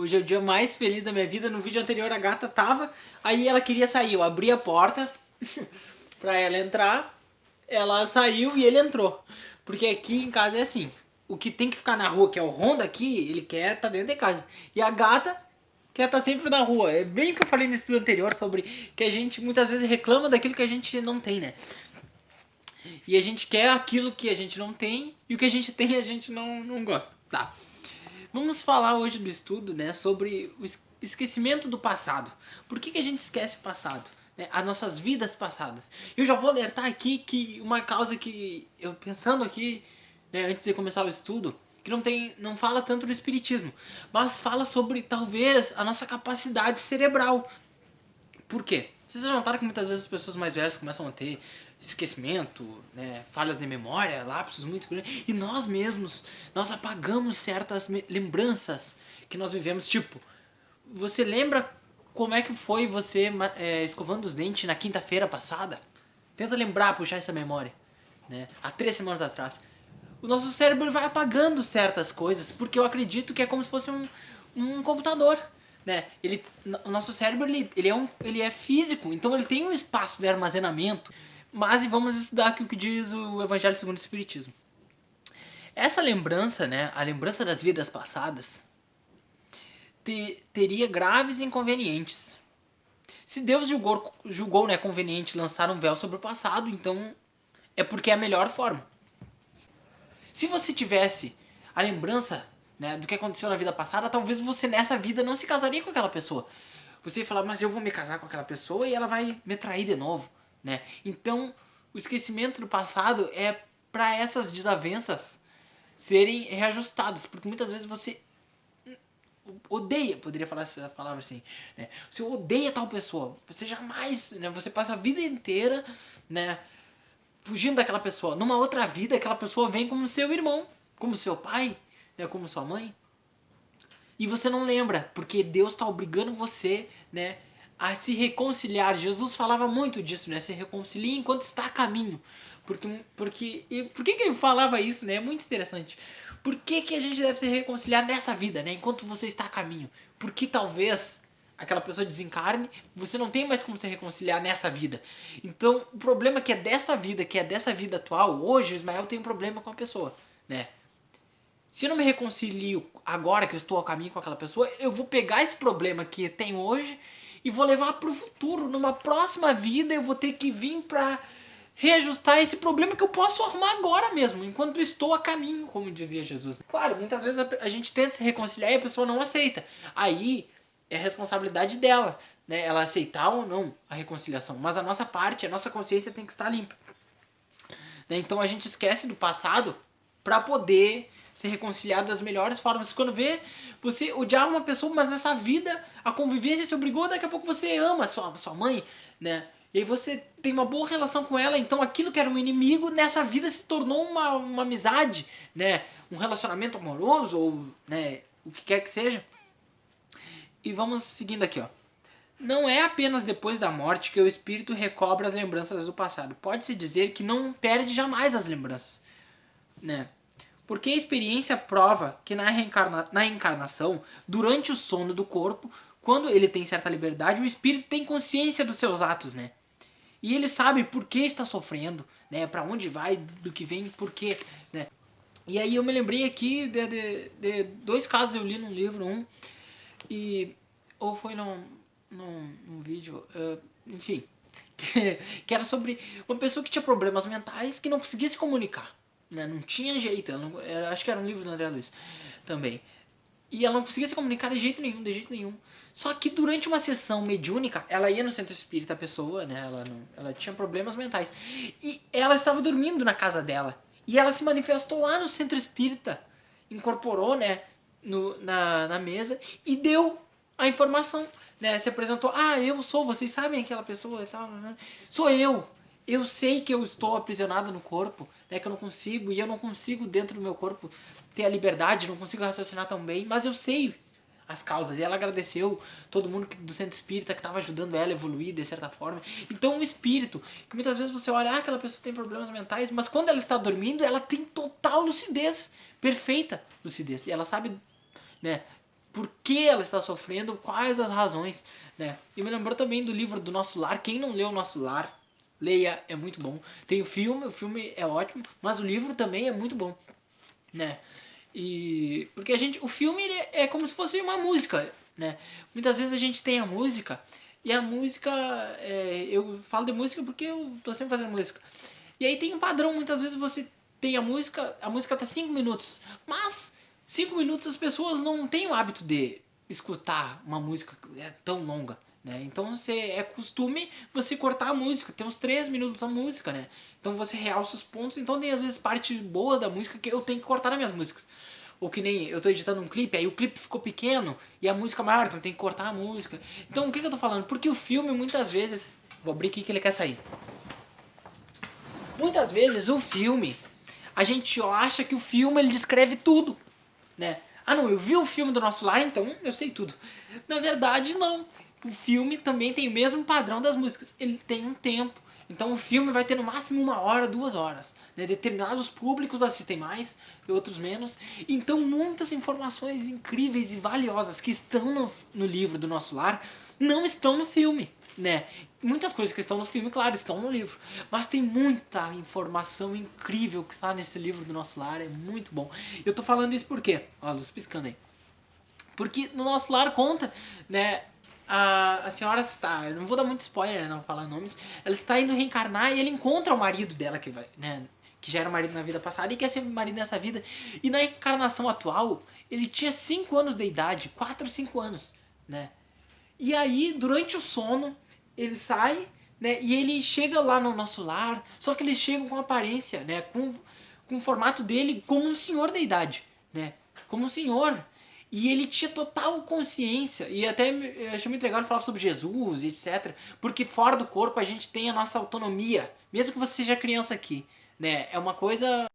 Hoje é o dia mais feliz da minha vida. No vídeo anterior a gata tava, aí ela queria sair. Eu abri a porta pra ela entrar, ela saiu e ele entrou. Porque aqui em casa é assim, o que tem que ficar na rua, que é o Honda aqui, ele quer estar tá dentro de casa. E a gata quer estar tá sempre na rua. É bem o que eu falei no estudo anterior sobre que a gente muitas vezes reclama daquilo que a gente não tem, né? E a gente quer aquilo que a gente não tem e o que a gente tem a gente não, não gosta. Tá. Vamos falar hoje do estudo, né, sobre o esquecimento do passado. Por que, que a gente esquece o passado? Né, as nossas vidas passadas. Eu já vou alertar aqui que uma causa que eu pensando aqui, né, antes de começar o estudo, que não tem, não fala tanto do espiritismo, mas fala sobre talvez a nossa capacidade cerebral. Por quê? Vocês já notaram que muitas vezes as pessoas mais velhas começam a ter esquecimento, né, falhas de memória, lapsos muito grandes, e nós mesmos, nós apagamos certas lembranças que nós vivemos, tipo, você lembra como é que foi você é, escovando os dentes na quinta-feira passada? Tenta lembrar, puxar essa memória, né, há três semanas atrás. O nosso cérebro vai apagando certas coisas, porque eu acredito que é como se fosse um, um computador, né? Ele, o nosso cérebro ele, ele, é um, ele é físico, então ele tem um espaço de armazenamento mas vamos estudar aqui o que diz o Evangelho segundo o Espiritismo. Essa lembrança, né, a lembrança das vidas passadas, te, teria graves inconvenientes. Se Deus julgou, julgou né, conveniente lançar um véu sobre o passado, então é porque é a melhor forma. Se você tivesse a lembrança né, do que aconteceu na vida passada, talvez você nessa vida não se casaria com aquela pessoa. Você ia falar, mas eu vou me casar com aquela pessoa e ela vai me trair de novo né? Então, o esquecimento do passado é para essas desavenças serem reajustadas, porque muitas vezes você odeia, poderia falar essa palavra assim, né? Você odeia tal pessoa, você jamais, né? Você passa a vida inteira, né? Fugindo daquela pessoa. Numa outra vida, aquela pessoa vem como seu irmão, como seu pai, né? Como sua mãe. E você não lembra, porque Deus está obrigando você, né? A se reconciliar. Jesus falava muito disso, né? Se reconcilie enquanto está a caminho. Porque, porque, e por que, que ele falava isso, né? É muito interessante. Por que, que a gente deve se reconciliar nessa vida, né? Enquanto você está a caminho? Porque talvez aquela pessoa desencarne, você não tem mais como se reconciliar nessa vida. Então, o problema que é dessa vida, que é dessa vida atual, hoje o Ismael tem um problema com a pessoa, né? Se eu não me reconcilio agora que eu estou ao caminho com aquela pessoa, eu vou pegar esse problema que tem hoje e vou levar para o futuro. Numa próxima vida eu vou ter que vir para reajustar esse problema que eu posso arrumar agora mesmo, enquanto estou a caminho, como dizia Jesus. Claro, muitas vezes a, gente tenta se reconciliar e a pessoa não aceita. Aí é responsabilidade dela, né? Ela aceitar ou não a reconciliação. Mas a nossa parte, a nossa consciência tem que estar limpa. Né? Então a gente esquece do passado para poder se reconciliar das melhores formas. Quando vê, você odiava uma pessoa, mas nessa vida a convivência se obrigou, daqui a pouco você ama sua, sua mãe, né? E aí você tem uma boa relação com ela, então aquilo que era um inimigo, nessa vida se tornou uma, uma amizade, né? Um relacionamento amoroso, ou né, o que quer que seja. E vamos seguindo aqui, ó. Não é apenas depois da morte que o espírito recobra as lembranças do passado. Pode-se dizer que não perde jamais as lembranças, né? Porque a experiência prova que na, reencarna na encarnação, durante o sono do corpo, quando ele tem certa liberdade, o espírito tem consciência dos seus atos, né? E ele sabe por que está sofrendo, né? Para onde vai, do que vem, por quê, né? E aí eu me lembrei aqui de, de, de, dois casos eu li num livro, um e ou foi num, num, num vídeo, uh, enfim, que, que era sobre uma pessoa que tinha problemas mentais que não conseguia se comunicar. Né? Não tinha jeito. Não, era, acho que era um livro do André Luiz também. E ela não conseguia se comunicar de jeito nenhum, de jeito nenhum. Só que durante uma sessão mediúnica, ela ia no centro espírita, a pessoa, né? Ela, não, ela tinha problemas mentais. E ela estava dormindo na casa dela. E ela se manifestou lá no centro espírita. Incorporou, né? No, na, na mesa e deu a informação. Né? Se apresentou. Ah, eu sou, vocês sabem aquela pessoa e tal. Né? Sou eu eu sei que eu estou aprisionado no corpo, né, que eu não consigo, e eu não consigo dentro do meu corpo ter a liberdade, não consigo raciocinar tão bem, mas eu sei as causas. E ela agradeceu todo mundo do centro espírita que estava ajudando ela a evoluir de certa forma. Então o espírito, que muitas vezes você olha, ah, aquela pessoa tem problemas mentais, mas quando ela está dormindo, ela tem total lucidez, perfeita lucidez. E ela sabe, né, por que ela está sofrendo, quais as razões, né? E me lembrou também do livro do Nosso Lar. Quem não leu o Nosso Lar, leia, é muito bom. Tem o filme, o filme é ótimo, mas o livro também é muito bom, né? E porque a gente, o filme é como se fosse uma música, né? Muitas vezes a gente tem a música e a música, é, eu falo de música porque eu tô sempre fazendo música. E aí tem um padrão, muitas vezes você tem a música, a música tá 5 minutos, mas 5 minutos as pessoas não têm o hábito de escutar uma música é, tão longa. Né? Então você é costume você cortar a música, tem uns 3 minutos a música, né? Então você realça os pontos, então tem às vezes parte boa da música que eu tenho que cortar nas minhas músicas. Ou que nem eu tô editando um clipe, aí o clipe ficou pequeno e a música maior, então tem que cortar a música. Então o que, que eu tô falando? Porque o filme muitas vezes. Vou abrir aqui que ele quer sair. Muitas vezes o filme, a gente acha que o filme ele descreve tudo, né? Ah não, eu vi o filme do nosso lar, então eu sei tudo. Na verdade, não. O filme também tem o mesmo padrão das músicas. Ele tem um tempo. Então o filme vai ter no máximo uma hora, duas horas. Né? Determinados públicos assistem mais e outros menos. Então muitas informações incríveis e valiosas que estão no, no livro do nosso lar não estão no filme. Né? Muitas coisas que estão no filme, claro, estão no livro. Mas tem muita informação incrível que está nesse livro do nosso lar. É muito bom. Eu tô falando isso por quê? Ó, a luz piscando aí. Porque no nosso lar conta, né, a, a senhora está, eu não vou dar muito spoiler, não falar nomes, ela está indo reencarnar e ele encontra o marido dela que vai, né, que já era marido na vida passada e quer ser marido nessa vida. E na encarnação atual, ele tinha 5 anos de idade, 4 ou 5 anos, né? E aí, durante o sono, ele sai, né, e ele chega lá no nosso lar, só que ele chega com aparência, né, com, com o formato dele como um senhor da idade, né? Como um senhor, e ele tinha total consciência, e até eu achei muito legal ele falar sobre Jesus e etc. Porque fora do corpo a gente tem a nossa autonomia, mesmo que você seja criança aqui. Né? É uma coisa